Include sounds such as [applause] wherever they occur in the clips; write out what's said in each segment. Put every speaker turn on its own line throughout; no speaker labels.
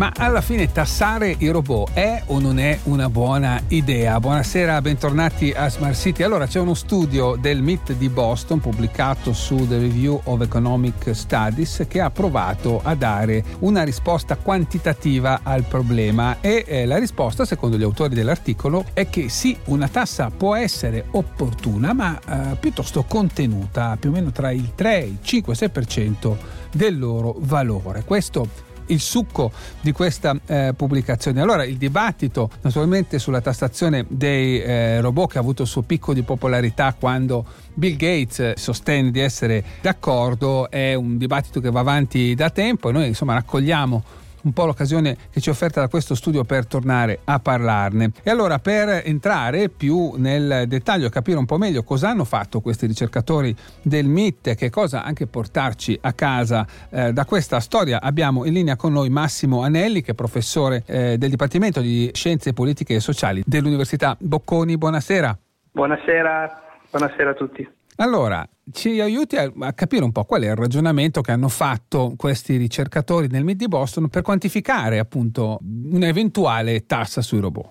Ma alla fine tassare i robot è o non è una buona idea? Buonasera, bentornati a Smart City. Allora c'è uno studio del MIT di Boston pubblicato su The Review of Economic Studies che ha provato a dare una risposta quantitativa al problema e eh, la risposta, secondo gli autori dell'articolo, è che sì, una tassa può essere opportuna ma eh, piuttosto contenuta, più o meno tra il 3, il 5 e il 6% del loro valore. Questo il succo di questa eh, pubblicazione. Allora il dibattito naturalmente sulla tassazione dei eh, robot che ha avuto il suo picco di popolarità quando Bill Gates sostenne di essere d'accordo è un dibattito che va avanti da tempo e noi insomma raccogliamo un po' l'occasione che ci è offerta da questo studio per tornare a parlarne. E allora per entrare più nel dettaglio e capire un po' meglio cosa hanno fatto questi ricercatori del MIT che cosa anche portarci a casa eh, da questa storia, abbiamo in linea con noi Massimo Anelli che è professore eh, del Dipartimento di Scienze Politiche e Sociali dell'Università Bocconi. Buonasera.
Buonasera, buonasera a tutti.
Allora, ci aiuti a, a, capire un po' qual è il ragionamento che hanno fatto questi ricercatori nel MIT di Boston per quantificare appunto un'eventuale tassa sui robot.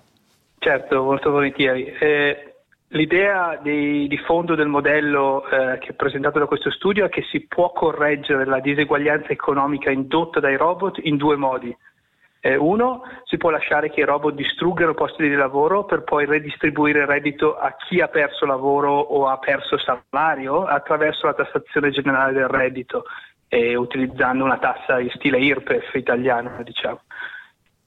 Certo, molto volentieri. Eh, l'idea di, di, fondo del modello eh, che è presentato da questo studio è che si può correggere la diseguaglianza economica indotta dai robot in due modi. Eh, uno, si può lasciare che i robot distruggano posti di lavoro per poi redistribuire il reddito a chi ha perso lavoro o ha perso salario attraverso la tassazione generale del reddito, eh, utilizzando una tassa in stile IRPEF italiano, diciamo.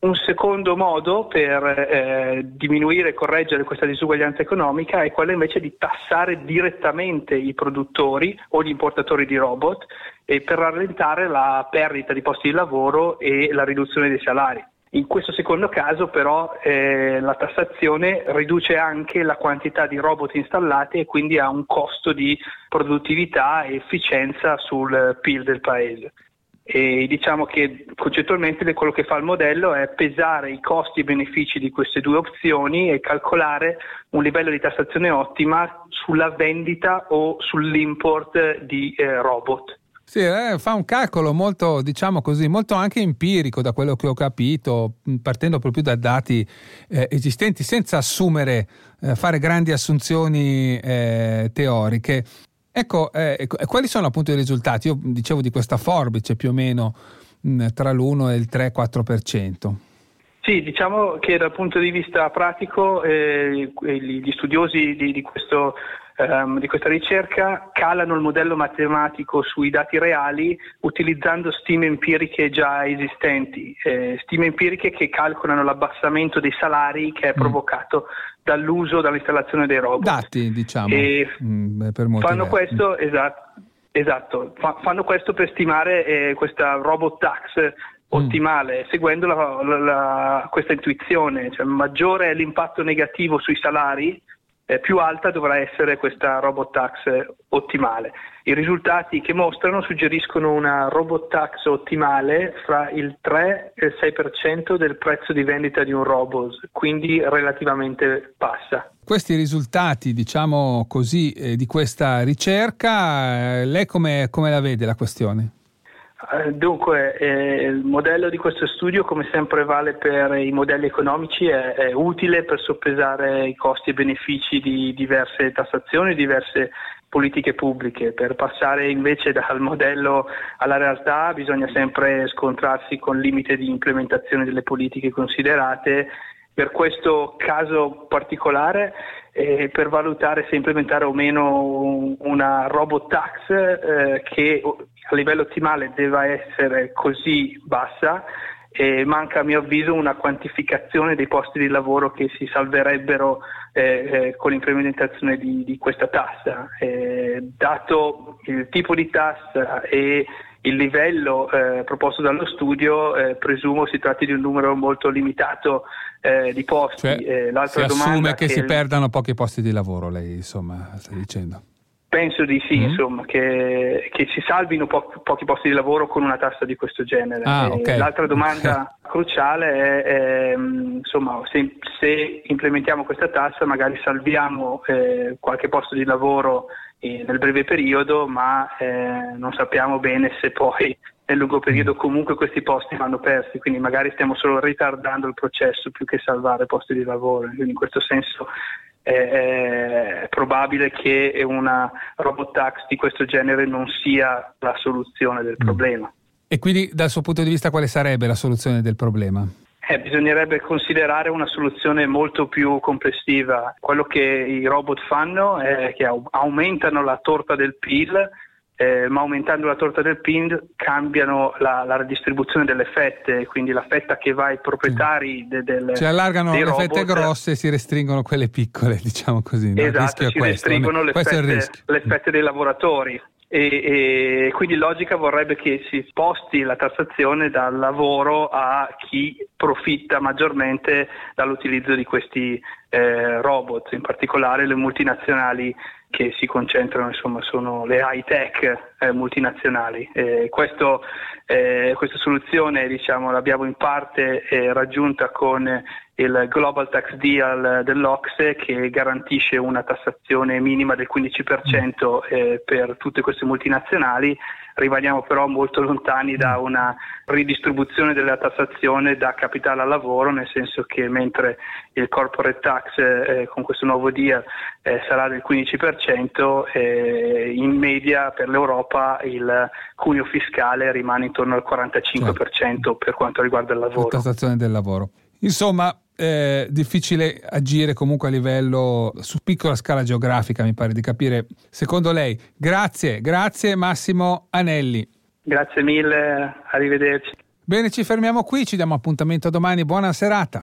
Un secondo modo per eh, diminuire e correggere questa disuguaglianza economica è quello invece di tassare direttamente i produttori o gli importatori di robot e per rallentare la perdita di posti di lavoro e la riduzione dei salari. In questo secondo caso però eh, la tassazione riduce anche la quantità di robot installati e quindi ha un costo di produttività e efficienza sul PIL del paese. E diciamo che concettualmente quello che fa il modello è pesare i costi e i benefici di queste due opzioni e calcolare un livello di tassazione ottima sulla vendita o sull'import di eh, robot.
Sì, eh, fa un calcolo molto, diciamo così, molto anche empirico da quello che ho capito, partendo proprio da dati eh, esistenti, senza assumere, eh, fare grandi assunzioni eh, teoriche. Ecco, eh, quali sono appunto i risultati? Io dicevo di questa forbice più o meno mh, tra l'1 e il 3-4%.
Sì, diciamo che dal punto di vista pratico eh, gli studiosi di, di, questo, um, di, questa ricerca calano il modello matematico sui dati reali utilizzando stime empiriche già esistenti, eh, stime empiriche che calcolano l'abbassamento dei salari che è mm. provocato dall'uso, dall'installazione dei robot.
Dati, diciamo. E
mm, per fanno questo, mm. esatto, esatto, fanno questo per stimare eh, questa robot tax mm. ottimale, mm. seguendo la, la, la, questa intuizione, cioè maggiore è l'impatto negativo sui salari, eh, più alta dovrà essere questa robot tax ottimale. I risultati che mostrano suggeriscono una robot tax ottimale fra il 3 e il 6% del prezzo di vendita di un robot, quindi relativamente bassa.
Questi risultati, diciamo così, eh, di questa ricerca, eh, lei come, come la vede la questione?
Eh, dunque, eh, il modello di questo studio, come sempre vale per i modelli economici, è, è, utile per soppesare i costi e benefici di diverse tassazioni, diverse politiche pubbliche. Per passare invece [laughs] dal modello alla realtà bisogna sempre scontrarsi con il limite di implementazione delle politiche considerate. Per questo caso particolare eh, per valutare se implementare o meno una robot tax eh, che a livello ottimale deve essere così bassa e manca a mio avviso una quantificazione dei posti di lavoro che si salverebbero eh, eh, con l'implementazione di, di questa tassa. Eh, dato il tipo di tassa e il livello eh, proposto dallo studio, eh, presumo si tratti di un numero molto limitato eh, di posti.
Cioè, L'altra si assume che, che si perdano pochi posti di lavoro, lei insomma sta dicendo.
Penso di sì, mm-hmm. insomma, che, che, si salvino po- pochi posti di lavoro con una tassa di questo genere.
Ah, okay.
L'altra domanda [laughs] cruciale è, è insomma, se, se, implementiamo questa tassa magari salviamo eh, qualche posto di lavoro eh, nel breve periodo, ma eh, non sappiamo bene se poi nel lungo periodo mm. comunque questi posti vanno persi, quindi magari stiamo solo ritardando il processo più che salvare posti di lavoro. Quindi in questo senso è probabile che una robot tax di questo genere non sia la soluzione del mm. problema.
E quindi dal suo punto di vista quale sarebbe la soluzione del problema?
Eh, bisognerebbe considerare una soluzione molto più complessiva. Quello che i robot fanno è che aumentano la torta del PIL eh, ma aumentando la torta del PIN cambiano la, la distribuzione delle fette, quindi la fetta che va ai proprietari de, del
Si allargano le
robot.
fette grosse e si restringono quelle piccole, diciamo così.
No? Esatto, si restringono le fette, le fette dei lavoratori. E, e, quindi logica vorrebbe che si sposti la tassazione dal lavoro a chi profitta maggiormente dall'utilizzo di questi eh, robot, in particolare le multinazionali che si concentrano, insomma, sono le high tech eh, multinazionali. Eh, questo, eh, questa soluzione diciamo, l'abbiamo in parte eh, raggiunta con il Global Tax Deal dell'Ocse che garantisce una tassazione minima del 15% eh, per tutte queste multinazionali rimaniamo però molto lontani da mm. una ridistribuzione della tassazione da capitale al lavoro, nel senso che mentre il corporate tax eh, con questo nuovo deal eh, sarà del 15%, eh, in media per l'Europa il cuneo fiscale rimane intorno al 45% certo. per quanto riguarda il lavoro.
La tassazione del lavoro. Insomma, eh, difficile agire comunque a livello su piccola scala geografica, mi pare di capire. Secondo lei, grazie, grazie Massimo Anelli.
Grazie mille, arrivederci.
Bene, ci fermiamo qui, ci diamo appuntamento domani, buona serata.